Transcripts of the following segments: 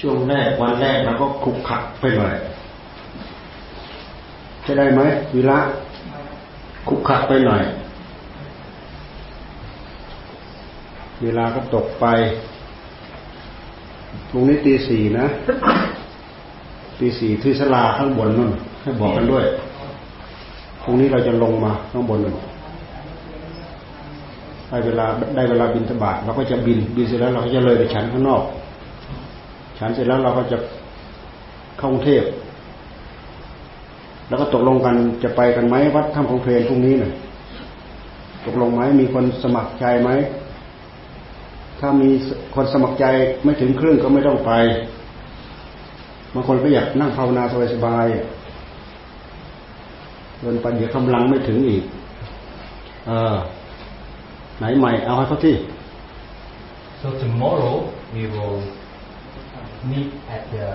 ช่วงแรกวันแรกเราก็คุกขักไปหน่อยจะได้ไหมวิระคุกขักไปหน่อย เวลาก็ตกไปพรุ่งนี้ตีสี่นะตีสี่ที่สลาข้างบนนั่นให้บอกกันด้วยพรุ่งนี้เราจะลงมาข้างบนนั่นได้เวลาได้เวลาบินทบาทเราก็จะบินบินเสร็จแล้วเราก็จะเลยไปฉันข้างนอก ฉันเสร็จแล้วเราก็จะเข้ากรุงเทพแล้วก็ตกลงกันจะไปกันไหมวัดถ้ำของเพลนพรุ่งนี้หน่ะตกลงไหมมีคนสมัครใจไหมถ้ามีคนสมัครใจไม่ถึงครึ่งก็ไม่ต้องไปบางคนก็อยากนั่งภาวนาสบายๆเดินไปเดี๋ยวกำลังไม่ถึงอีก เออ ไหนใหม่เอาให้เขาที่ so tomorrow we will meet at the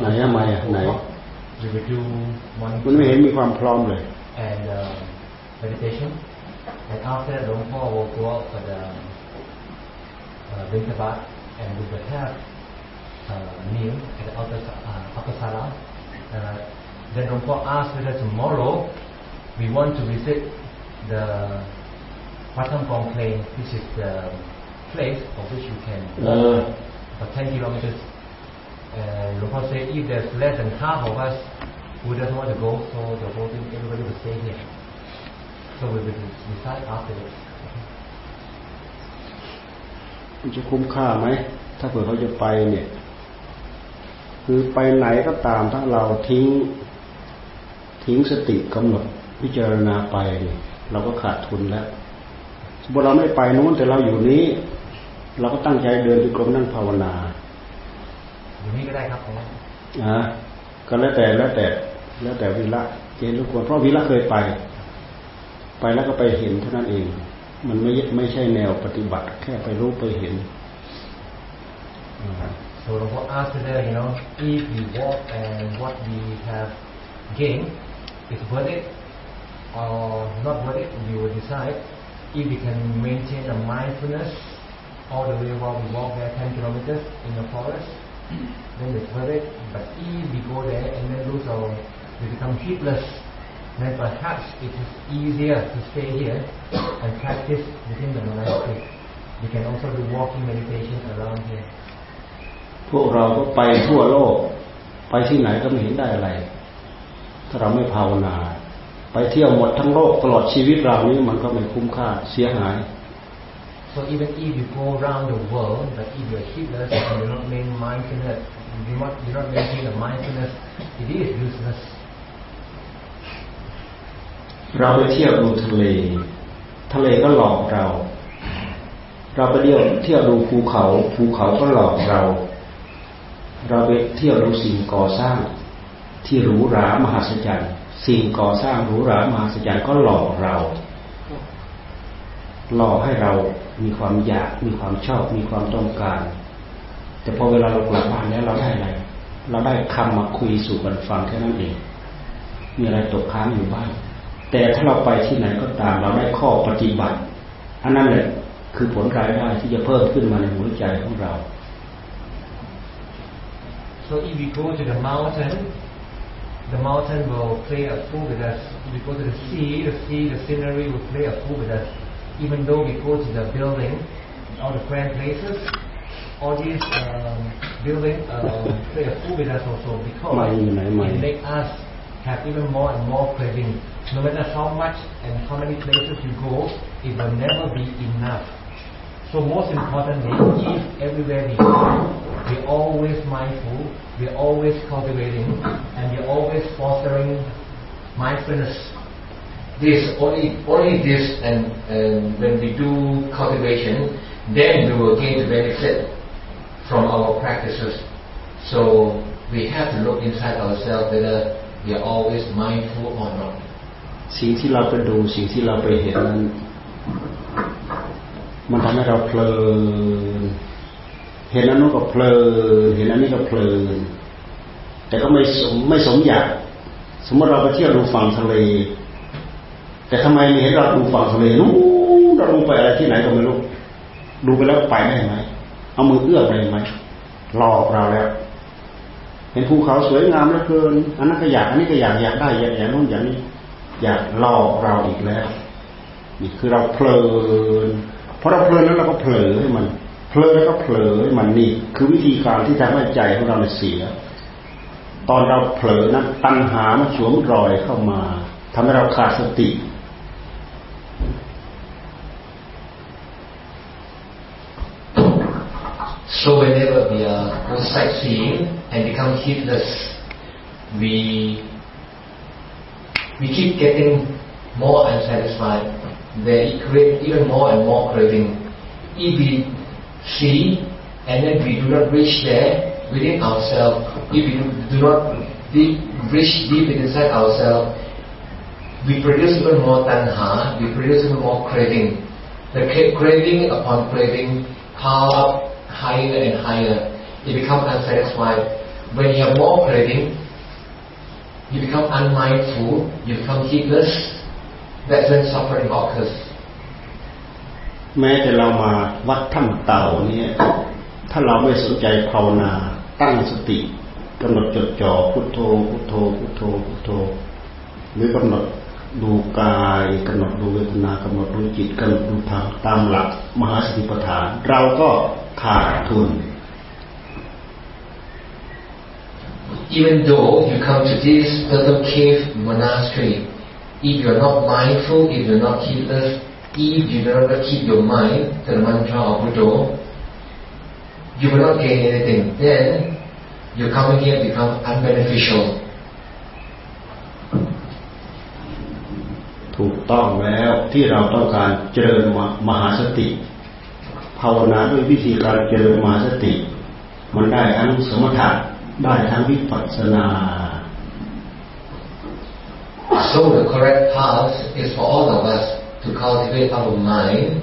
ไหนอะไม่อะไหน we will do one มันไม่เห็นมีความพร้อมเลย and uh, meditation and after that Long Paul will go out for the uh, Bintabat and we will have uh, meal at the outer, uh, upper sala uh, then Long Paul asked whether tomorrow we want to visit the Patam Gong Plain, which is the place for which you can walk for 10 kilometers. And Lupa said if there's less than half of us who doesn't want to go, so the whole thing, everybody will stay here. So we will decide after this. มันจะคุ้มค่าไหม ถ้าเผื่อเขาจะไปเนี่ย คือไปไหนก็ตามถ้าเราทิ้ง ทิ้งสติกำหนดพิจารณาไปเนี่ยเราก็ขาดทุนแล้ว สมมติเราไม่ไปนู้นแต่เราอยู่นี้ เราก็ตั้งใจเดินไปกรมนั่งภาวนา อยู่นี่ก็ได้ครับผมอ่าก็แล้วแต่แล้วแต่ แล้วแต่วิระเจนทุกคนเพราะวิระเคยไป ไปแล้วก็ไปเห็นเท่านั้นเอง มันไม่ไม่ใช่แนวปฏิบัติ แค่ไปรู้ไปเห็น So Lord asked whether, you know, if we walk and what we have gained is worth it or not worth it, we will decide if we can maintain a mindfulness all the way while we walk there 10 kilometers in the forest, then it's worth it. But if we go there and then lose our, we become heedless, then perhaps it is easier to stay here and practice within the monastery. We can also do walking meditation around here. พวกเราก็ไปทั่วโลก ไปที่ไหนก็ไม่เห็นได้อะไร ถ้าเราไม่ภาวนา ไปเที่ยวหมดทั้งโลกตลอดชีวิตเรานี้มันก็ไม่คุ้มค่าเสียหาย So even if you go around the world, but if you're heedless and you're not main mindfulness, you're not, you're not maintaining the mindfulness, it is useless. เราไปเที่ยวดูทะเล ทะเลก็หลอกเรา เราไปเที่ยวเที่ยวดูภูเขา ภูเขาก็หลอกเรา เราไปเที่ยวดูสิ่งก่อสร้าง ที่หรูหรามหัศจรรย์ สิ่งก่อสร้างหรูหรามหัศจรรย์ก็หลอกเรา หลอให้เรามีความอยาก มีความชอบ มีความต้องการ แต่พอเวลาเรากลับบ้านแล้วเราได้อะไร เราได้คำมาคุยสู่กันฟังแค่นั้นเอง มีอะไรตกค้างอยู่บ้าง แต่ถ้าเราไปที่ไหนก็ตาม เราได้ข้อปฏิบัติ อันนั้นแหละคือผลรายได้ที่จะเพิ่มขึ้นมาในหัวใจของเรา So if we go to the mountain, the mountain will play a fool with us. If we go to the sea, the sea, the scenery will play a fool with us. even though we go to the building, all the grand places, all these um, buildings uh, play a fool with us also because it makes us have even more and more craving. No matter how much and how many places you go, it will never be enough. So most importantly, if everywhere we go, we're always mindful, we're always cultivating, and we're always fostering mindfulness This only only this, and, and when we do cultivation, then we will gain the benefit from our practices. So we have to look inside ourselves whether we are always mindful or not. สิ่งที่เราไปดูสิ่งที่เราไปเห็นนั้นมันทำให้เราเพลินเห็นอันนู้นก็เพลินเห็นอันนี้ก็เพลินแต่ก็ไม่สมไม่สมอยากสมมติเราไปเที่ยวดูฝั่งทะเล แต่ทำไมไมเห็นเราดูฝั่งทะเลนู้นเราลงไปอะไรที่ไหนก็ไม่รู้ดูไปแล้วไปได้ไหมเอามือเอื้อมไปไหมหลอกเราแล้ว เห็นภูเขาสวยงามเหลือเกินอันนั้นก็อยากอันนี้ก็อยากอยากได้อยากอย่างนู้นอย่างนี้ อยากลอกเราอีกแล้วนี่คือเราเพลินพอเราเพลินแล้วเราก็เผลอให้มัน เพลินแล้วก็เผลอให้มันนี่ คือวิธีการที่ทำให้ใจของเราเสีย ตอนเราเผลอนะตัณหามาสวมรอยเข้ามาทำให้เราขาดสติ So whenever we are go sightseeing and become heedless, we we keep getting more unsatisfied. They create even more and more craving. If we see and then we do not reach there within ourselves, if we do not deep, reach deep inside ourselves, we produce even more tanha, we produce even more craving. The craving upon craving pile up higher and higher. You become unsatisfied. When you have more craving, you become unmindful, you become heedless. That's when suffering occurs. แม้แต่เรามาวัดถ้ำเต่าเนี่ย ถ้าเราไม่สนใจภาวนา ตั้งสติกำหนดจดจ่อพุโทโธพุโทโธพุโทโธพุโทโธหรือกำหนด ดูกายกำหนดดูเวทนากำหนดดูจิตกำหนดดูธรรมตามหลักมหาสติปัฏฐาน เราก็ขาดทุน Even though you come to this little cave monastery, if you are not mindful, if you are not heedless, if you do not keep your mind to the mantra of Buddha, you will not gain anything. Then your coming here become unbeneficial. ถูกต้องแล้วที่เราต้องการเจริญมหาสติ ภาวนาด้วยวิธีการเจริญมหาสติ มันได้ทั้งสมถะได้ทั้งวิปัสสนา So the correct path is for all of us to cultivate our mind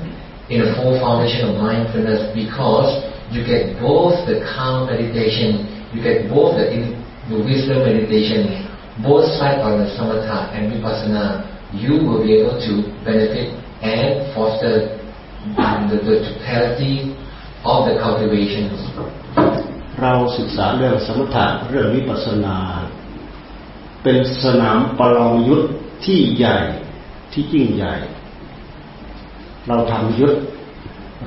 in a full foundation of mindfulness because you get both the calm meditation, you get both the, the wisdom meditation, both sides on the samatha and vipassana, you will be able to benefit and foster the, the totality of the cultivations เราศึกษาเรื่องสมถะเรื่องวิปัสสนา เป็นสนามประลองยุทธที่ใหญ่ที่ยิ่งใหญ่ เราทำยุทธ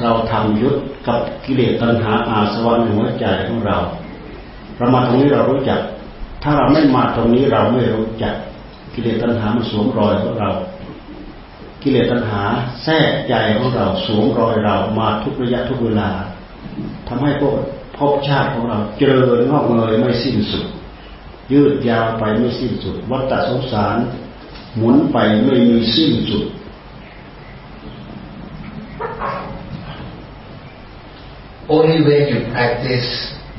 เราทำยุทธกับกิเลสตัณหาอาสวะในหัวใจของเราเรามาตรงนี้เรารู้จัก ถ้าเราไม่มาตรงนี้เราไม่รู้จัก กิเลสตัณหามันสวมรอยของเรา กิเลสตัณหาแทรกใจของเราสวมรอยเรามาทุกระยะทุกเวลาทำให้พวกภพชาติของเราเจริญงอกเงยไม่สิ้นสุด ยืดยาวไปไม่สิ้นสุด วัฏสงสารหมุนไปไม่มีสิ้นสุด Only when you practice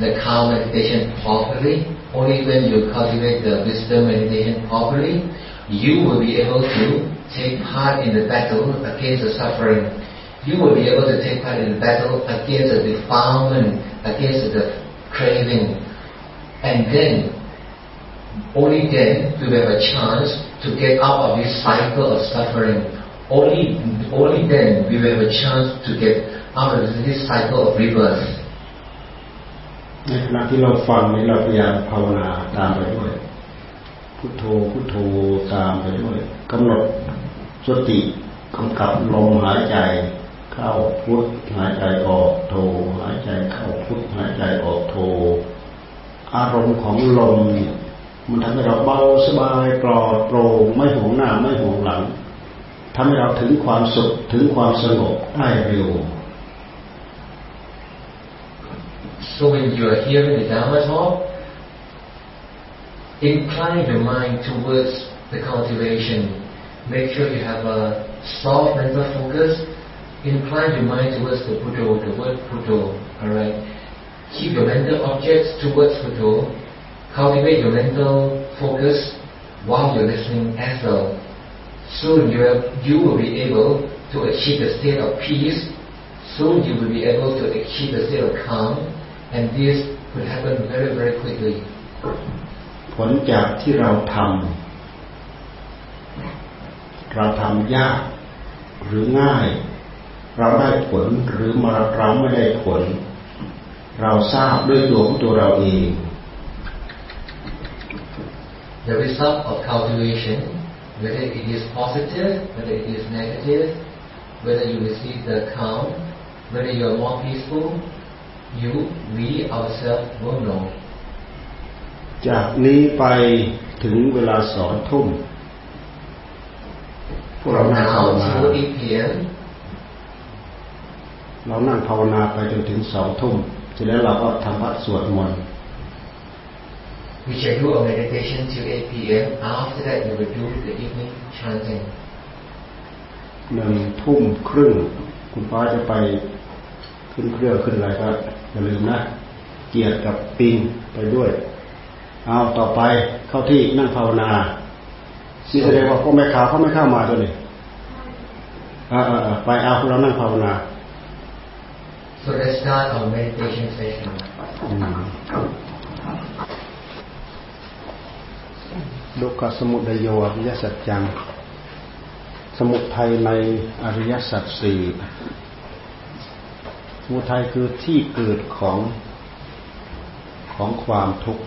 the calm meditation properly, only when you cultivate the wisdom meditation properly, you will be able to take part in the battle against the suffering. You will be able to take part in the battle against the defilement, against the craving. And then, only then will have a chance to get out of this cycle of suffering. Only, only then we will have a chance to get out of this cycle of rebirth. ในขณะที่เราฟังนี้เราพยายามภาวนาตามไปด้วยพุทโธพุทโธตามไปด้วยกำหนดสติกำกับลมหายใจ เข้าพุทหายใจออกโทหายใจเข้าพุทหายใจออกโทอารมณ์ของลมเนี่ยมันทำให้เราเบาสบายปลอดโปร่งไม่ห่วงหน้าไม่ห่วงหลังทำให้เราถึงความสุขถึงความสงบได้เร็ว So when you are hearing the Dhamma talk, incline your mind towards the cultivation Make sure you have a soft mental focus. Incline your mind towards the Buddha, the word Buddha. Alright? Keep your mental objects towards Buddha. Cultivate your mental focus while you're listening as well. Soon you, have, you will be able to achieve the state of peace. Soon you will be able to achieve the state of calm. And this will happen very, very quickly. ผลจากที่เราทำเราทำยากหรือง่าย เราได้ผลหรือมาเราไม่ได้ผล เราทราบด้วยตัวของตัวเราเอง the result of cultivation, whether it is positive, whether it is negative, whether you receive the calm, whether you are more peaceful, you, we ourselves will know. จากนี้ไปถึงเวลาสองทุ่มพวกเรา From นั่งภาว now นา till 8 p.m., เรานั่งภาวนาไปจนถึงสองทุ่มเสร็จแล้วเราก็ทำวัดสวดมนต์ we shall do a meditation till 8 p.m. After that, we will do the evening chanting. หนึ่งทุ่มครึ่ง คุณป้าจะไป ขึ้นเครื่องขึ้นอะไรก็อย่าลืมนะ เกียรติกับปิงไปด้วย เอาต่อไปเข้าที่นั่งภาวนานี่แสดงว่าพวกแม่ขาวเขาไม่เข้ามาตัวนี้อ่าๆๆไปเอาเรานั่งภาวนา So let's start our meditation session. อืมดุกขสมุทัยโยอริยสัจจัง สมุทัยในอริยสัจสี่ส มุทัยคือที่เกิดของของความทุกข์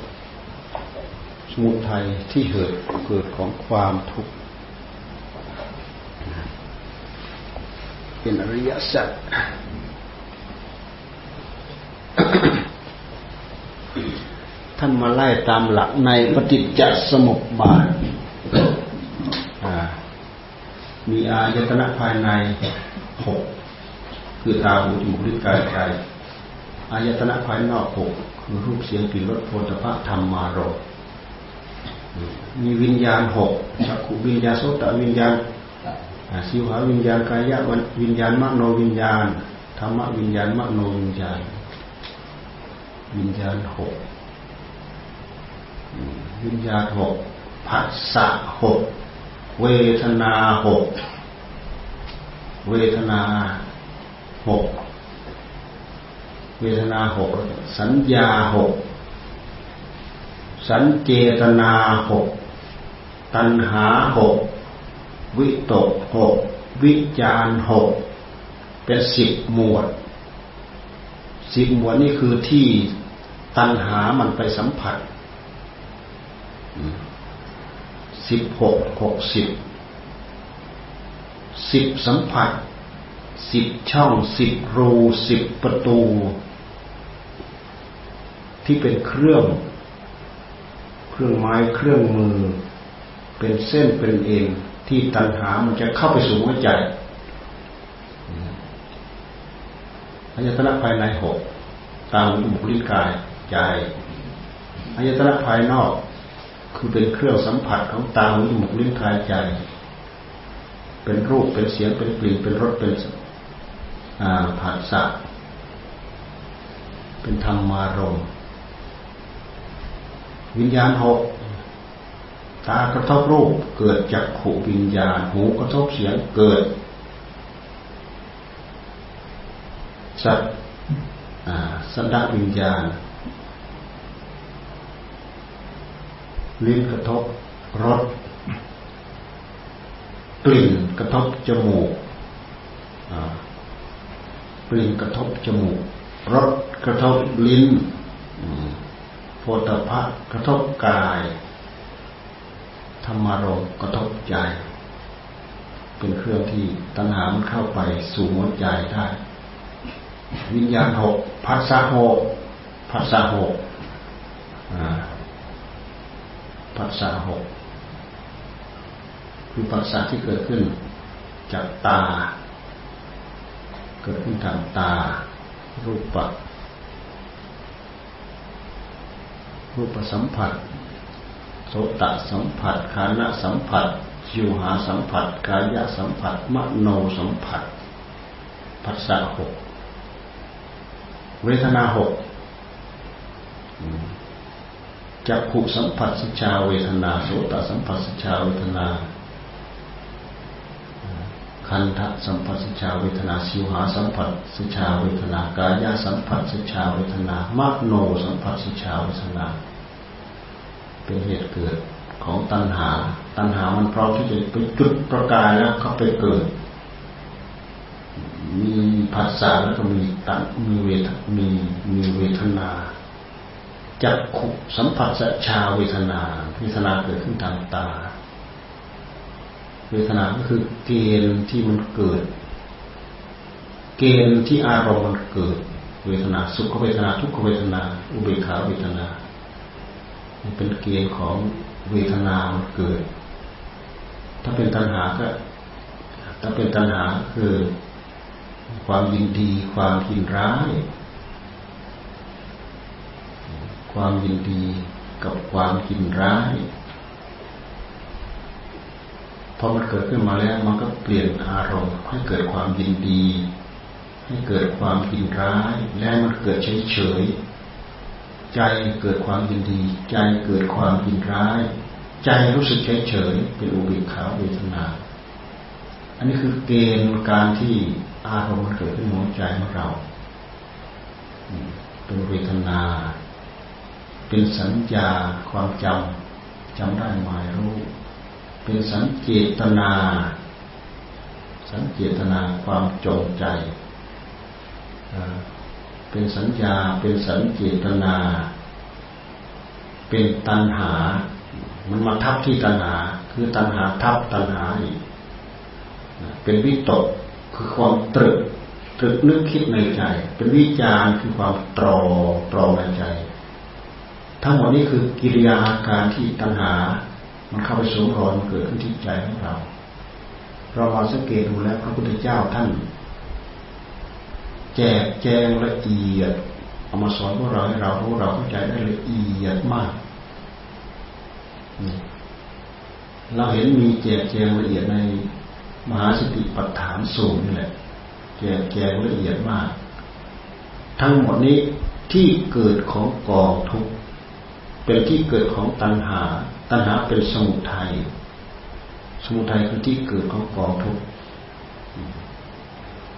สมุทัยที่เกิดเกิดของความทุกข์เป็นอริยสัจท่านมาไล่ตามหลักในปฏิจจสมุปบาทมีอายตนะภายในหก คือตาหูจมูกลิ้นกายใจอายตนะภายนอกหกคือรูปเสียงกลิ่นรสโผฏฐะธรรมารมมีวิญญาณหกจักขุวิญญาณโสตวิญญาณสิวหาวิญญาณกายะวิญญาณมโนวิญญาณธรรมวิญญาณมโนวิญญาณ วิญญาณหกวิญญาณหกผัสสะหกเวทนาหกเวทนา หกเวทนาหกสัญญาหกสัญเจตนาหกตัณหาหกวิตกหกวิจารหกเป็นสิบหมวดสิบหมวดนี่คือที่ตัณหามันไปสัมผัสสิบหกหกสิบสิบสัมผัส สิบช่องสิบรูสิบประตู ที่เป็นเครื่อง เครื่องไม้เครื่องมือ เป็นเส้นเป็นเอ็นที่ตัณหามันจะเข้าไปสู่หัวใจอายตนะภายในหกตามอุปลิ้นกายใจอายตนะภายนอก คือเป็นเครื่องสัมผัสของตาหูจมูกลิ้นกายใจ เป็นรูปเป็นเสียงเป็นกลิ่นเป็นรสเป็น ผัสสะเป็นธรรมารมณ์วิญญาณหกตากระทบรูปเกิดจากขูวิญญาณ หูกระทบเสียงเกิด สัตสันดาวิญญาณ ลิ้นกระทบรสกลิ่นกระทบจมูก กลิ่นกระทบจมูกรสกระทบลิ้นโพธพะกระทบกาย ธรรมารมกระทบใจ เป็นเครื่องที่ตัณหามันเข้าไปสู่หัวใจได้ วิญญาณหกพัสสะหกพัสสะหกพัสสะหกคือปัสสะที่เกิดขึ้นจากตา เกิดขึ้นทางตา รูปะรูปสัมผัสโสตสัมผัสคานะสัมผัสจิวหาสัมผัส กายสัมผัส มโนสัมผัสพัสสะหกเวทนาหกจักขุสัมผัสสชาเวทนาโสตสัมผัสสชาเวทนา คันทะสัมผัสสชาเวทนาสิวหาสัมผัสสชาเวทนากายสัมผัสสชาเวทนามโนสัมผัสสชาเวทนา เป็นเหตุเกิดของตัณหา ตัณหามันพร้อมที่จะไปจุดประกายแล้วเขาไปเกิด มีผัสสะแล้วก็มีตัณมีเวทมีมีเวทนาจักขุสัมผัสสชาเวทนาเวทนาเกิดขึ้นทางตา เวทนาก็คือเกณฑ์ที่มันเกิด เกณฑ์ที่อารมณ์มันเกิด เวทนาสุขเวทนาทุกขเวทนา อุเบกขาเวทนาเป็นเกณฑ์ของเวทนามันเกิด ถ้าเป็นตัณหาก็ ถ้าเป็นตัณหาคือ ความยินดี ความยินร้าย ความยินดีกับความยินร้าย อมันเกิดขึ้นมาแล้วมันก็เปลี่ยนอารมณ์ให้เกิดความยินดี ให้เกิดความยินร้าย แล้วมันเกิดเฉยเฉยใจเกิดความยินดี ใจเกิดความยินร้าย ใจรู้สึกเฉยเฉยเป็นอุเบกขาเวทนา อันนี้คือเกณฑ์การที่อารมณ์มันเกิดขึ้นในใจของเราเป็นเวทนา เป็นสัญญาความจำจำได้หมายรู้ เป็นสัญเจตนา สัญเจตนาความจงใจ เป็นสัญญา เป็นสัญเจตนา เป็นตัณหา มันมาทับที่ตัณหา คือตัณหาทับตัณหาอีก เป็นวิตก คือความตรึก ตรึกนึกคิดในใจ เป็นวิจารคือความตรอ ตรองในใจ ทั้งหมดนี้คือกิริยาอาการที่ตัณหา มันเข้าไปสวมรอยมันเกิดขึ้นที่ใจของเรา เรามาสังเกตดูแล้วพระพุทธเจ้าท่าน แจกแจงละเอียดเอามาสอนพวกเราให้เรารู้เราเข้าใจได้ละเอียดมาก เราเห็นมีแจกแจงละเอียดในมหาสติปัฏฐานสูงนี่แหละแจกแจงละเอียดมาก ทั้งหมดนี้ที่เกิดของกองทุกเป็นที่เกิดของตัณหา ตัณหาเป็นสมุทัยสมุทัยคือที่เกิดของกองทุก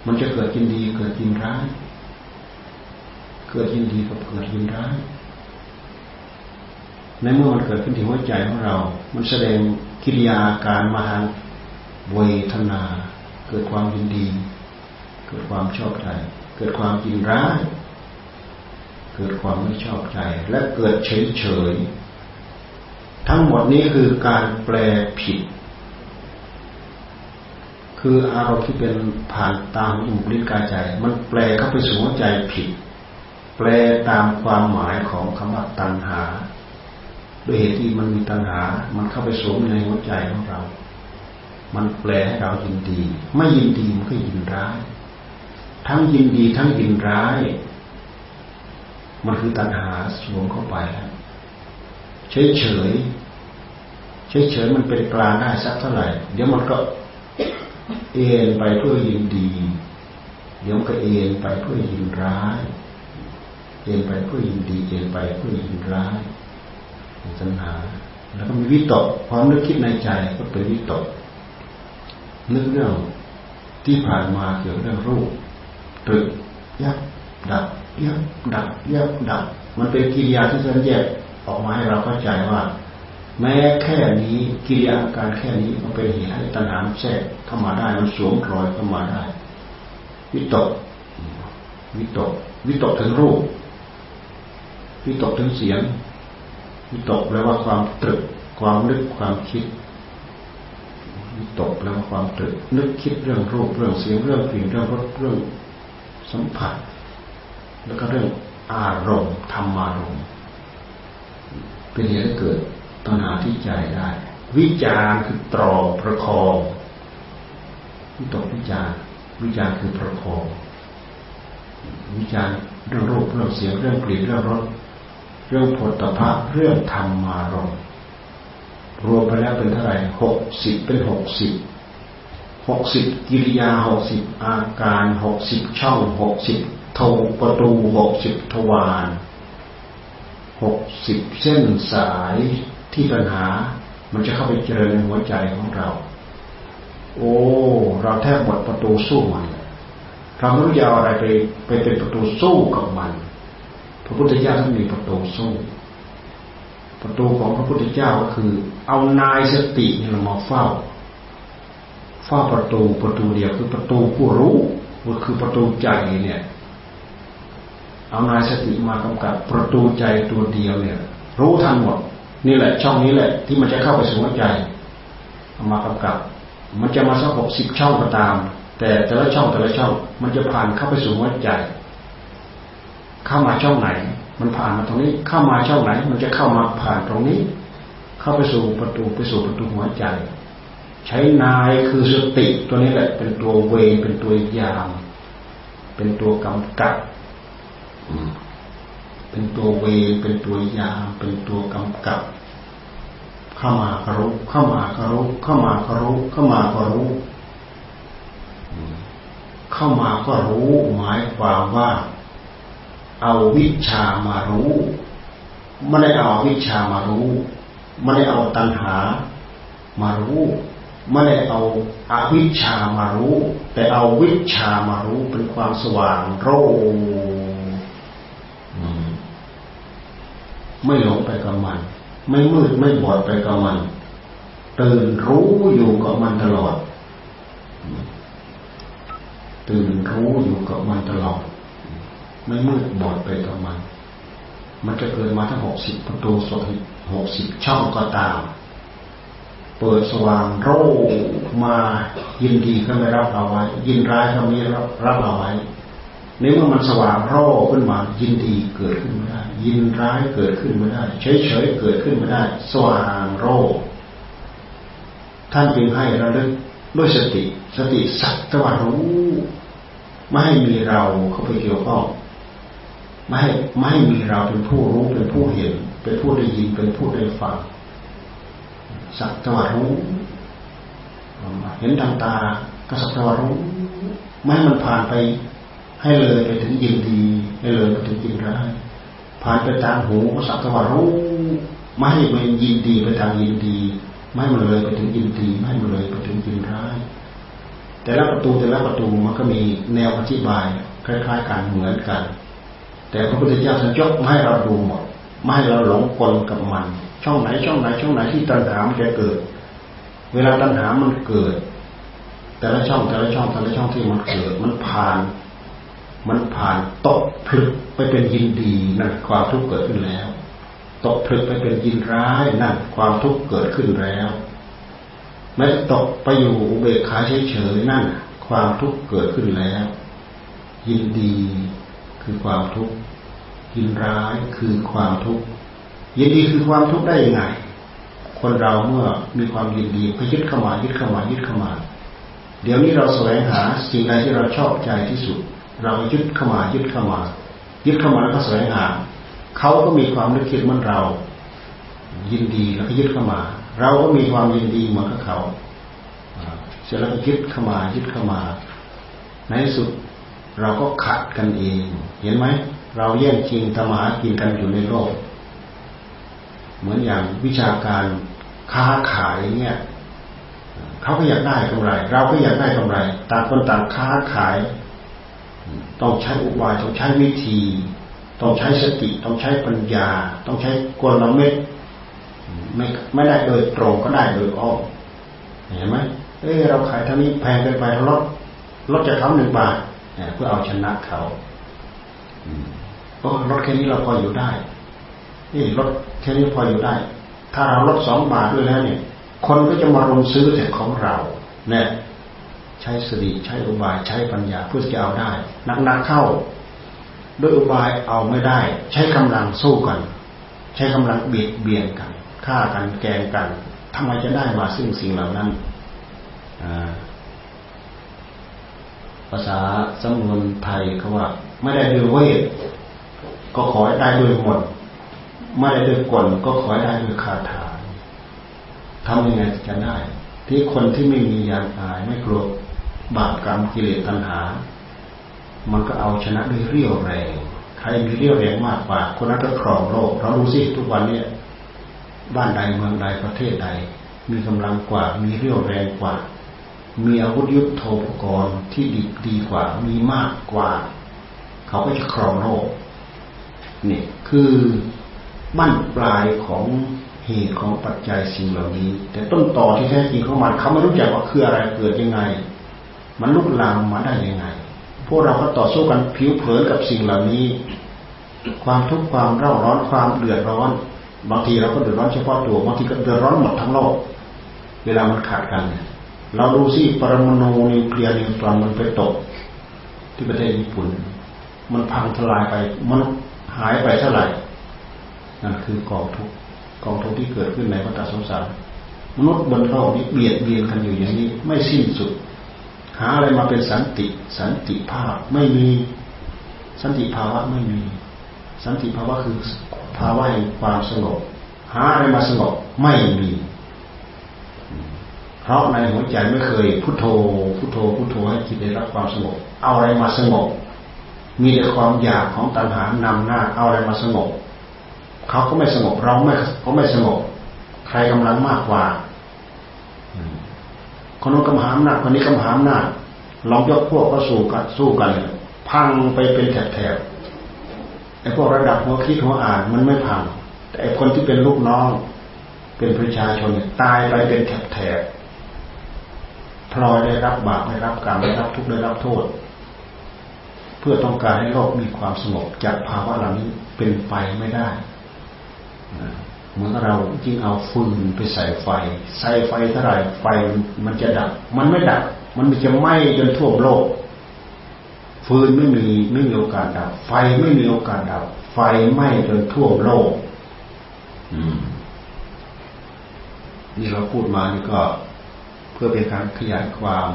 มันจะเกิดยินดีเกิดยินร้าย เกิดยินดีกับเกิดยินร้ายในเมื่อมันเกิดขึ้นที่หัวใจของเรา มันแสดงกิริยาการมาทางเวทนา เกิดความยินดี เกิดความชอบใจ เกิดความยินร้าย เกิดความไม่ชอบใจ และเกิดเฉยเฉย ทั้งหมดนี้คือการแปลผิด คืออารมณ์ที่เป็นผ่านตามอุปริกายใจ มันแปลเข้าไปสู่หัวใจผิด แปลตามความหมายของคำว่าตัณหาด้วยเหตุที่มันมีตัณหา มันเข้าไปสวมในหัวใจของเรา มันแปลให้เรายินดี ไม่ยินดีมันก็ยินร้าย ทั้งยินดีทั้งยินร้าย มันคือตัณหาสวมเข้าไปแล้ว เฉยเฉยเฉยเฉยมันเป็นกลางได้สักเท่าไหร่ เดี๋ยวมันก็เอ็นไปเพื่อยินดี เดี๋ยวก็เอ็นไปเพื่อยินร้ายเอ็นไปเพื่อยินดีเอ็นไปเพื่อยินร้ายสัญหา แล้วก็มีวิตกความนึกคิดในใจก็เป็นวิตกนึกเรื่องที่ผ่านมาเกี่ยวกับเรื่องรูปตรึกยับดับยับดับยับดับ มันเป็นกิริยาที่จะแยก ออกมาให้เราเข้าใจว่า แม้แค่นี้กิริยาการแค่นี้มันเป็นเหตุให้ตัณหาแทรกเข้ามาได้มันสวมรอยเข้ามาได้ วิตก วิตก วิตกถึงรูป วิตกถึงเสียง วิตกแปลว่าความตรึก ความนึกความคิดวิตกแปลว่าความตรึก นึกคิดเรื่องรูปเรื่องเสียงเรื่องกลิ่นเรื่องรสเรื่องสัมผัส แล้วก็เรื่องอารมณ์ธรรมารมณ์ เป็นเหตุให้เกิดตัณหาที่ใจได้ วิจารคือตรอประคองวิตกวิจารวิจารคือประคอง วิจารเรื่องรูปเรื่องเสียงเรื่องกลิ่นเรื่องรสเรื่องผลตภะเรื่องธรรมมารมรวมไปแล้วเป็นเท่าไหร่หกสิบเป็นหกสิบหกสิบกิริยาหกสิบอาการหกสิบช่องหกสิบทวประตูหกสิบทวาร หกสิบเส้นสายที่ปัญหา มันจะเข้าไปเจริญในหัวใจของเรา โอ้ เราแทบหมดประตูสู้มันเราไม่รู้จะเอาอะไรไปไปเป็นประตูสู้กับมัน พระพุทธเจ้าท่านมีประตูสู้ ประตูของพระพุทธเจ้าก็คือ เอานายสติเรามาเฝ้า เฝ้าประตูประตูเดียวคือประตูผู้รู้ก็คือประตูใจเนี่ย เอานายสติมากำกับประตูใจตัวเดียวเนี่ย รู้ทันหมดนี่แหละ ช่องนี้แหละ ที่มันจะเข้าไปสู่หัวใจเอามากำกับ มันจะมาสักหกสิบช่องก็ตาม แต่แต่ละช่องแต่ละช่อง มันจะผ่านเข้าไปสู่หัวใจ เข้ามาช่องไหน มันผ่านมาตรงนี้เข้ามาช่องไหน มันจะเข้ามาผ่านตรงนี้ เข้าไปสู่ประตูไปสู่ประตูหัวใจ ใช้นายคือสติตัวนี้แหละ เป็นตัวเวเป็นตัวยาม เป็นตัวกำกับ เป็นตัวเวเป็นตัวยามเป็นตัวกำกับ เข้ามากรู้เข้ามากรู้เข้ามากรู้เข้ามาก็รู้เข้ามาก็รู้หมายความว่า เอาวิชามารู้ไม่ได้เอาวิชามารู้ไม่ได้เอาตัณหามารู้ไม่ได้เอาอาวิชามารู้ แต่เอาวิชามารู้เป็นความสว่างโร ไม่หลงไปกับมัน ไม่มืดไม่บอดไปกับมันตื่นรู้อยู่กับมันตลอด ตื่นรู้อยู่กับมันตลอด ไม่มืดบอดไปกับมัน มันจะเกิดมาทั้งหกสิบประตูสดหกสิบช่องก็ตาม เปิดสว่างโรมายินดีก็ไม่รับเอาไว้ ยินร้ายก็ไม่รับรับเอาไว้ ในเมื่อมันสว่างโรขึ้นมายินดีเกิดขึ้นไม่ได้ ยินร้ายเกิดขึ้นไม่ได้ เฉยเฉยเกิดขึ้นไม่ได้ สว่างโรท่านจึงให้ระลึกด้วยสติสติสักตะวันรู้ไม่ให้มีเราเข้าไปเกี่ยวข้องไม่ให้ไม่ให้มีเราเป็นผู้รู้เป็นผู้เห็น เป็นผู้ได้ยินเป็นผู้ได้ฟังสักตะวันรู้เห็นทางตาก็สักตะวันรู้ไม่ให้มันผ่านไป ให้เลยไปถึงยินดี ให้เลยไปถึงยินร้ายผ่านไปทางหูสักตะวันรู้ไม่ให้มันยินดีไปทางยินดี ไม่ให้มันเลยไปถึงยินดีไม่ให้มันเลยไปถึงยินร้าย แต่ละประตูแต่ละประตูมันก็มีแนวอธิบายคล้ายๆกันเหมือนกัน แต่พระพุทธเจ้าท่านยกมาให้เราดูหมดไม่ให้เราหลงกลกับมัน ช่องไหนช่องไหนช่องไหนที่ตัณหามันจะเกิด เวลาตัณหามันเกิด แต่ละช่องแต่ละช่องแต่ละช่องที่มันเกิดมันผ่าน มันผ่านตกผลึกไปเป็นยินดีนั่นความทุกข์เกิดขึ้นแล้วตกผลึกไปเป็นยินร้ายนั่นความทุกข์เกิดขึ้นแล้วไม่ตกไปอยู่อุเบกขาเฉยๆนั่นความทุกข์เกิดขึ้นแล้ว ยินดีคือความทุกข์ยินร้ายคือความทุกข์ยินดีคือความทุกข์ได้ยังไงคนเราเมื่อมีความยินดีก็ยึดเข้ามายึดเข้ามายึดเข้ามา เดี๋ยวนี้เราแสวงหาสิ่งใดที่เราชอบใจที่สุด เรายึดเข้ามายึดเข้ามา ยึดเข้ามาแล้วก็แสวงหาเขาก็มีความนึกคิดเหมือนเรา ยินดีแล้วก็ยึดเข้ามา เราก็มีความยินดีเหมือนกับเขาเสร็จแล้วก็ยึดเข้ามายึดเข้ามา ในสุดเราก็ขัดกันเอง เห็นไหม เราแย่งชิงทำมาหากินกันอยู่ในโลก เหมือนอย่างวิชาการค้าขายเนี่ยเขาก็อยากได้กำไร เราก็อยากได้กำไร ต่างคนต่างค้าขาย ต้องใช้อุบายต้องใช้วิธี ต้องใช้สติ ต้องใช้ปัญญา ต้องใช้กลเม็ดไม่ไม่ได้โดยตรงก็ได้โดยอ้อมเห็นไหมเอ้เราขายเท่านี้แพงเกินไปลดลดจากเขาหนึ่งบาทเพื่อเอาชนะเขาโอ้ลดแค่นี้เราพออยู่ได้นี่ลดแค่นี้พออยู่ได้ ถ้าเราลดสองบาทด้วยแล้วเนี่ย คนก็จะมารุมซื้อแต่ของเรา เนี่ย ช้สติใช้อุบายใช้ปัญญาเพื่อจะเอาได้นักๆเข้าด้วยอุบายเอาไม่ได้ ใช้กำลังสู้กัน ใช้กำลังเบียดเบียนกันฆ่ากันแกงกันทำไมจะได้มาซึ่งสิ่งเหล่านั้นภาษาสมนวนไทยเขาว่า ไม่ได้ด้วยเวทก็ขอได้ด้วยมนไม่ได้ด้วยกลก็ขอได้ด้วยคาถาทำยังไงจะได้ ที่คนที่ไม่มียานอายไม่กลัว บาปกรรมกิเลสตัณหา มันก็เอาชนะด้วยเรี่ยวแรง ใครมีเรี่ยวแรงมากกว่า คนนั้นก็ครองโลก เราดูสิทุกวันนี้บ้านใดเมืองใดประเทศใด มีกำลังกว่า มีเรี่ยวแรงกว่า มีอาวุธยุทโธปกรณ์ที่ดีดีกว่า มีมากกว่า เขาก็จะครองโลกนี่คือบั้นปลายของเหตุของปัจจัยสิ่งเหล่านี้ แต่ต้นต่อที่แท้จริงของมันเขาไม่รู้จักว่าคืออะไรเกิดยังไง มันลุกลามมาได้ยังไง พวกเราก็ต่อสู้กันผิวเผินกับสิ่งเหล่านี้ ความทุกข์ความเร่าร้อนความเดือดร้อน บางทีเราก็เดือดร้อนเฉพาะตัวบางทีก็เดือดร้อนหมดทั้งโลก เวลามันขาดกัน เราดูสิปรมาณูนิวเคลียร์นิวตรอนมันไปตก ที่ประเทศญี่ปุ่น มันพังทลายไปมันหายไปเท่าไหร่นั่นคือกองทุกกองทุกที่เกิดขึ้นในวัฏสงสารมนุษย์บนโลกนี้เบียดเบียนกันอยู่อย่างนี้ ไม่สิ้นสุด หาอะไรมาเป็นสันติ สันติภาพไม่มี สันติภาวะไม่มี สันติภาวะคือภาวะแห่งความสงบหาอะไรมาสงบไม่มีเพราะในหัวใจไม่เคยพุทโธพุทโธพุทโธให้จิตได้รับความสงบเอาอะไรมาสงบมีแต่ความอยากของตัณหานำหน้า เอาอะไรมาสงบเขาก็ไม่สงบเราไม่เขาไม่สงบใครกำลังมากกว่า คนนู้นกำหามหนักคนนี้กำหามหนักลองยกพวกก็สู้กันสู้กัน พังไปเป็นแถบๆไอ้พวกระดับหัวคิดหัวอ่านมันไม่พัง แต่ไอ้คนที่เป็นลูกน้อง เป็นประชาชนเนี่ยตายไปเป็นแถบๆพลอยได้รับบาปได้รับกรรมได้รับทุกข์ได้รับโทษ เพื่อต้องการให้โลกมีความสงบจากภาวะเหล่านี้เป็นไปไม่ได้ เหมือนเรายิ่งเอาฟืนไปใส่ไฟ ใส่ไฟเท่าไหร่ไฟมันจะดับ มันไม่ดับ มันจะไหม้จนทั่วโลก ฟืนไม่มีไม่มีโอกาสดับ ไฟไม่มีโอกาสดับ ไฟไหม้จนทั่วโลกนี่เราพูดมานี่ก็เพื่อเป็นการขยายความ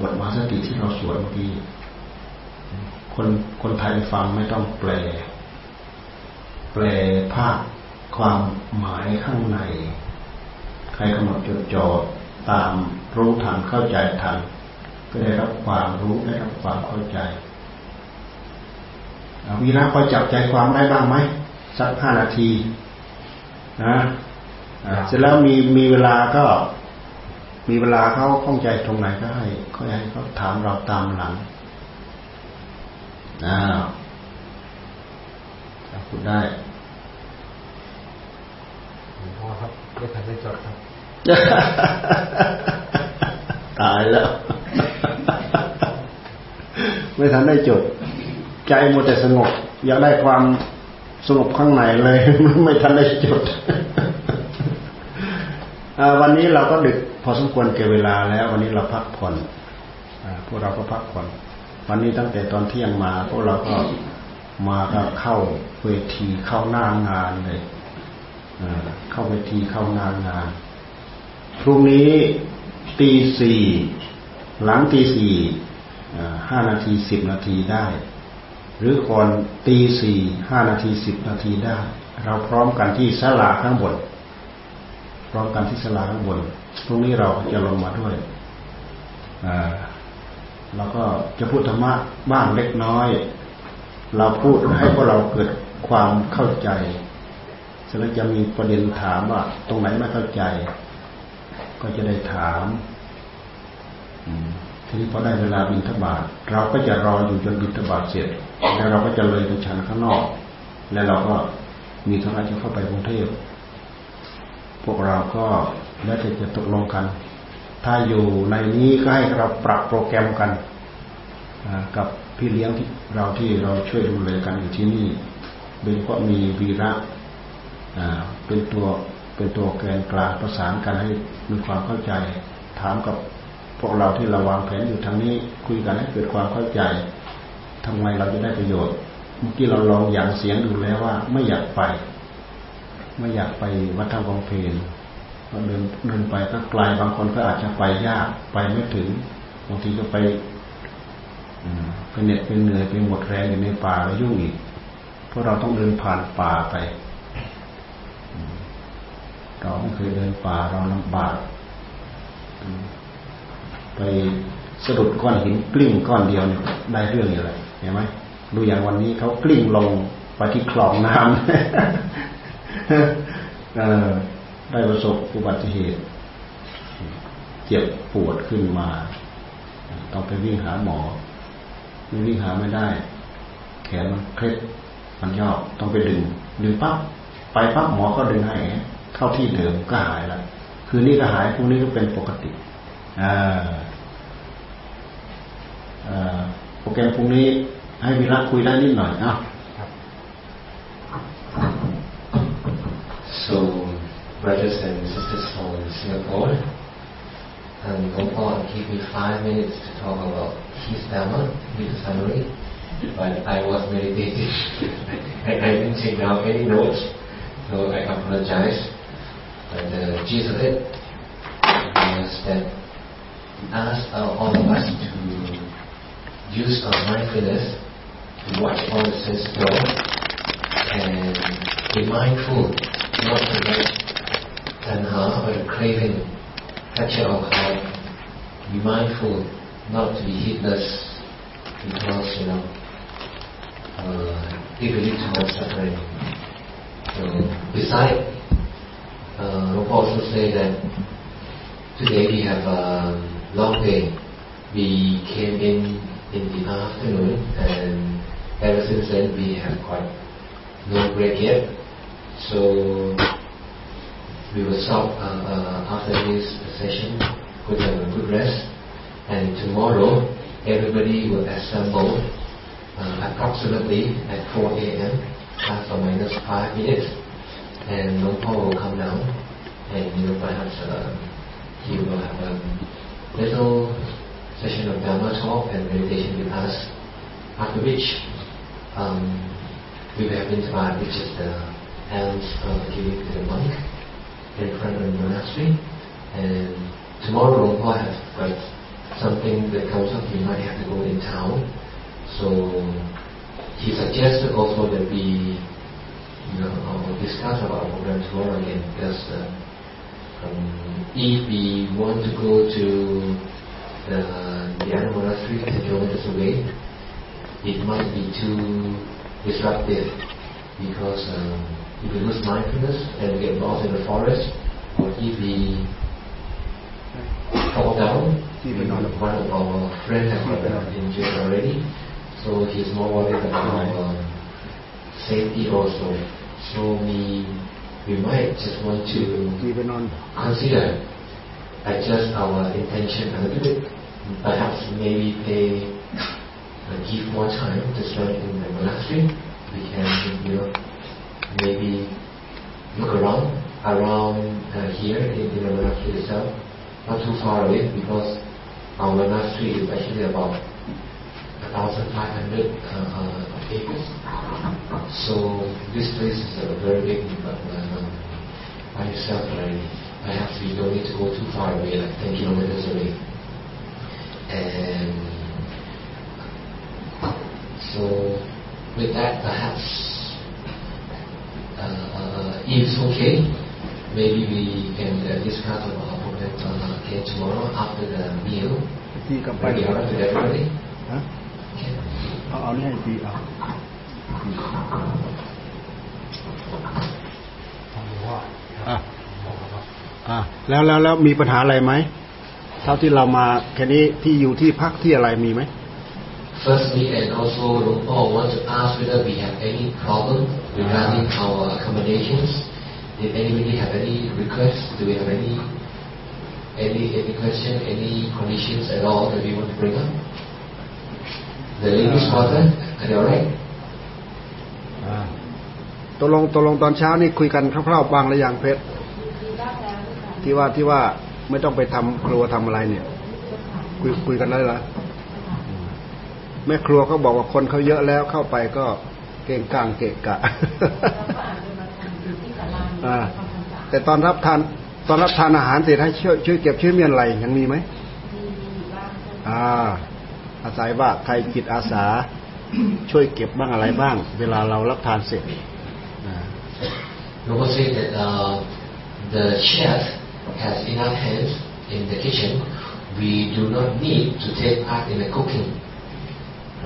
บทมาสติที่เราสวดเมื่อกี้คนคนไทยฟังไม่ต้องแปล แปลภาค ความหมายข้างใน ใครกำหนดจดจ่อตามรู้ทันเข้าใจทันก็ได้รับความรู้ได้รับความเข้าใจวีระพอจับใจความได้บ้างไหมสักห้านาทีนะเสร็จแล้วมีมีเวลาก็ มีเวลาเขาข้องใจตรงไหนก็ให้ก็ให้เขาถามเราตามหลังอ้าวพูดได้ พอครับไม่ทันได้จดครับ ตายแล้ว ไม่ทันได้จด ใจมัวแต่สงบ อยากได้ความสงบข้างในเลย ไม่ทันได้จดวันนี้เราก็ดึกพอสมควรเก็บเวลาแล้ว วันนี้เราพักผ่อนพวกเราก็พักผ่อน วันนี้ตั้งแต่ตอนเที่ยงมาพวกเราก็มาก็เข้าเวทีเข้าหน้างานเลย เข้าเวทีเข้าน้างานพรุ่งนี้ตีสี่หลังตีสี่ห้านาทีสิบนาทีได้ หรือก่อนตีสี่ห้านาทีสิบนาทีได้ เราพร้อมกันที่สลาข้างบน พร้อมกันที่สลาข้างบนตรงนี้เราจะลงมาด้วยเราก็จะพูดธรรมะบ้างเล็กน้อย เราพูดให้พวกเราเกิดความเข้าใจ เสร็จแล้วจะมีประเด็นถามว่าตรงไหนไม่เข้าใจ ก็จะได้ถามทีนี้พอได้เวลาบินทบาทเราก็จะรออยู่จนบินทบาทเสร็จ แล้วเราก็จะเลยไปชันข้างนอก แล้วเราก็มีธุระจะเข้าไปกรุงเทพพวกเราก็แล้วแต่จะตกลงกัน ถ้าอยู่ในนี้ก็ให้เราปรับโปรแกรมกันกับพี่เลี้ยงที่เราที่เราช่วยดูแลกันอยู่ที่นี่โดยเฉพาะมีวีระ เป็นตัวเป็นตัวแกนกลางประสานกันให้มีความเข้าใจ ถามกับพวกเราที่เราวางแผนอยู่ทางนี้คุยกันให้เกิดความเข้าใจทำไมเราจะได้ประโยชน์ เมื่อกี้เราลองอย่างเสียงดูแล้วว่า ไม่อยากไป ไม่อยากไปวัดท่าบางเพลเดินเดินไปก็ไกลบางคนก็อาจจะไปยากไปไม่ถึงบางทีก็ไปเป็นเหน็ดเป็นเหนื่อยเป็นหมดแรงอยู่ในป่าแล้วยุ่งอีกเพราะเราต้องเดินผ่านป่าไป เราไม่เคยเดินป่าเราลำบากไปสะดุดก้อนหินกลิ้งก้อนเดียวเนี่ยได้เรื่องอะไรเห็นไหมดูอย่างวันนี้เขากลิ้งลงไปที่คลองน้ำได้ประสบอุบัติเหตุ เจ็บปวดขึ้นมาต้องไปวิ่งหาหมอไม่วิ่งหาไม่ได้ แขนมันเคล็ดมันยอกต้องไปดึงดึงปั๊บไปปั๊บหมอก็ดึงให้ เข้าที่เดิมก็หายแล้วคืนนี้ก็หายพรุ่งนี้ก็เป็นปกติอ่าโปรแกรมพรุ่งนี้ให้วีระคุยได้นิดหน่อยเนาะ So, brothers and sisters from Singapore, and Gopal gave me five minutes to talk about his Dhamma with the summary, but I was meditating and I didn't take down any notes, so I apologize. The gist of it was that asked uh, all of us to use our mindfulness to watch all the go and be mindful not to let tanha or the craving catch our heart. Be mindful not to be heedless because, you know, uh, it will lead to more suffering. So, besides, uh, Rupa also say that today we have a long day. We came in in the afternoon and ever since then we have quite no break yet. So we will stop uh, uh, after this session, put have a good rest, and tomorrow everybody will assemble uh, approximately at 4 a.m. or minus 5 minutes, and Paul will come down, and you know perhaps uh, he will have a little session of Dharma talk and meditation with us, after which um, we will have Vintabat, which is the alms uh, given to the monk in front of the monastery. And tomorrow Luang Por has got something that comes up, he might have to go in town. So he suggested also that we you know, uh, discuss about our program tomorrow again because uh, um, if we want to go to the, the animal monastery 10 kilometers away, it might be too disruptive because um, if we lose mindfulness and we get lost in the forest, or if we fall down, even one of our friends has got injured already, so he's more worried about our safety also. So we we might just want to consider adjust our intention a little bit. Perhaps maybe pay uh, give more time to study in the monastery. We can you know maybe look around around uh, here in, in the monastery itself, not too far away because our monastery is actually about 1,500 taken. So this place is a very big but uh, I myself already. I have to, you don't need to go too far away, like 10 kilometers away. And so with that, perhaps uh, uh if it's okay, maybe we can uh, discuss about our program again tomorrow after the meal. Maybe after everybody. Huh? เอาเอานี่ให้ปีเอาอะอะแล้วแล้วแล้วมีปัญหาอะไรไหมเท่าที่เรามาแค่นี้ที่อยู่ที่พักที่อะไรมีไหม Firstly, and also Lumpur want to ask whether we have any problem regarding our accommodations. Did anybody have any requests? Do we have any any any question, any conditions at all that we want to bring up? The ladies' quarter, are they alright? อ่าตกลงตกลงตอนเช้านี่คุยกันคร่าวๆบางหรือยังเพชรที่ว่าที่ว่าไม่ต้องไปทำครัวทำอะไรเนี่ย คุยคุยกันได้แล้วอืมแม่ครัวเขาบอกว่าคนเขาเยอะแล้วเข้าไปก็เก่งกลางเกะกะอ่าแต่ตอนรับทานตอนรับทานอาหารเสร็จให้ช่วยช่วยเก็บช่วยเมียนอะไรยังมีไหมอ่า อาศัยว่าใครจิตอาสาช่วยเก็บบ้างอะไรบ้าง เวลาเรารับทานเสร็จอ่า Lumpur said that uh, the chef has enough hands in the kitchen. We do not need to take part in the cooking.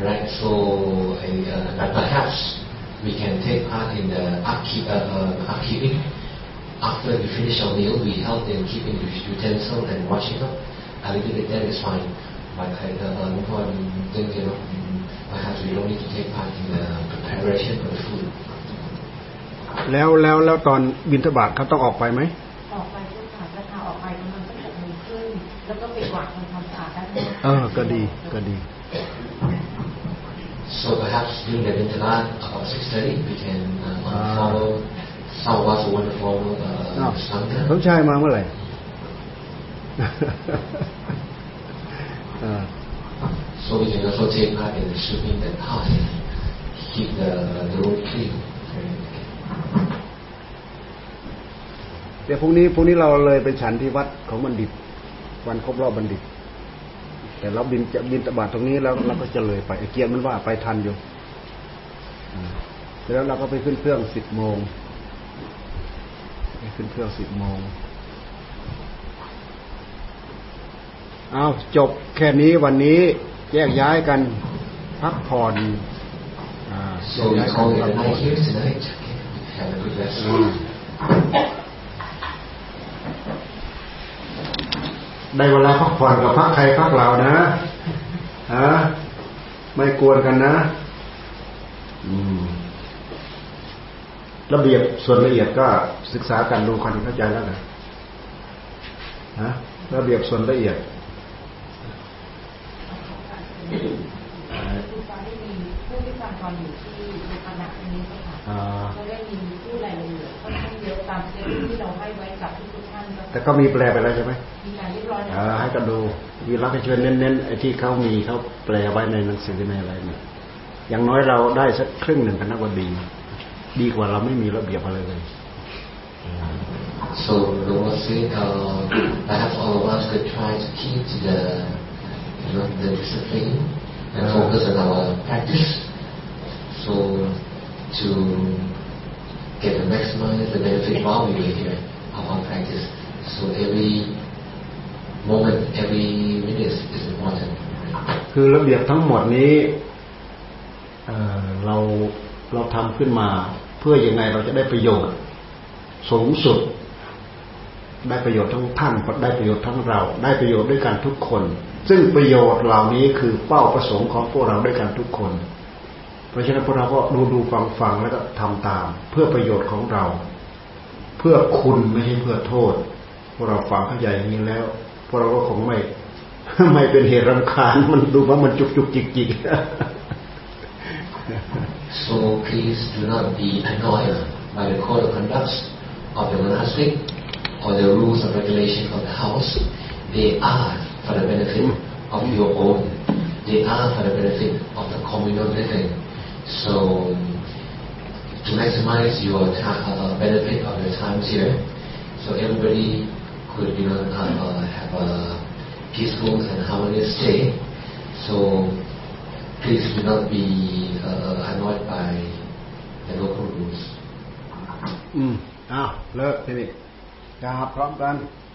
Right, so uh, but perhaps we can take part in the upkeep, uh, uh, upkeeping. After we finish our meal, we help in keeping the utensil and washing up. A little bit that is fine. But I uh, uh, think you know, perhaps we don't need to take part in the preparation of the food. แล้วแล้วแล้วตอนบินทบาทเขาต้องออกไปไหมออกไปเจ้าค่ะประชาออกไปประมาณสักหกโมงครึ่งแล้วก็ไปกวาดทำความสะอาดด้านนอกเออก็ดีก็ดี So perhaps during the winter night, about 6.30, we can uh, Ah. follow some of us want to follow อ้าว uh, Sangha. สมชายมาเมื่อไหร่ อ่า So we can also take part in sweeping the house, keep the, the road clean. เดี๋ยวพรุ่งนี้พรุ่งนี้เราเลยไปฉันที่วัดของบัณฑิต วันครบรอบบัณฑิต แต่เราบินจะบินตบาทตรงนี้แล้วเราก็จะเลยไปไอ้เกียร์มันว่าไปทันอยู่อ่าแล้วเราก็ไปขึ้นเครื่องสิบโมงไปขึ้นเครื่องสิบโมง เอาจบแค่นี้วันนี้แยกย้ายกันพักผ่อนอ่าแย So ก we ย้ายกัน call it พั a กผ่อน night here tonight. Have a good rest. อืมได้เวลาพักผ่อนกับพักใครพักเรานะฮะไม่กวนกันนะอืมระเบียบส่วนละเอียดก็ศึกษากันดูกันเข้าใจแล้วกันฮะระเบียบส่วนละเอียด คุณฟ้าได้มีผู้ที่ฟังตอนอยู่ที่ในคณะนี้ ไหมคะอ่าเขาได้มีผู้รายละเอียดค่อนข้างเยอะตามเซตที่เราให้ไว้กับทุกๆท่านก็แต่ก็มีแปลไปแล้วใช่ไหมมีการเรียบร้อยแล้วอ่าให้กันดูวีรักให้ช่วยเน้นๆไอ้ที่เขามีเขาแปลไว้ในหนังสือในอะไรเนี่ยอย่างน้อยเราได้สักครึ่งหนึ่งคณะบดี ดีกว่าเราไม่มีระเบียบอะไรเลย So the Lord said, uh, perhaps all of us could try to keep to the, you know, the discipline and focus on our practice. So to get the maximize the benefit while we were here of our practice. So every moment, every minute is, is important. คือระเบียบทั้งหมดนี้เอ่อเราเราทำขึ้นมา เพื่อยังไงเราจะได้ประโยชน์ สูงสุด ได้ประโยชน์ทั้งท่านได้ประโยชน์ทั้งเรา ได้ประโยชน์ด้วยกันทุกคน ซึ่งประโยชน์เหล่านี้คือเป้าประสงค์ของพวกเราด้วยกันทุกคน เพราะฉะนั้นพวกเราก็ดูดูฟังฟังแล้วก็ทำตาม เพื่อประโยชน์ของเรา เพื่อคุณไม่ใช่เพื่อโทษ พวกเราฟังเข้าใจอย่างนี้แล้วพวกเราก็คงไม่ไม่เป็นเหตุรำคาญมันดูว่ามันจุกจุกจิกจิก So please do not be annoyed by the code of conduct of the monastic or the rules and regulations of the house. They are for the benefit of your own. They are for the benefit of the communal living. So to maximize your time, uh, benefit of your times here, so everybody could you know uh, have a peaceful and harmonious stay. So please do not be uh, annoyed by the local rules. อืมอ้าวเลิกทีนี้กราบพร้อมกัน Uh,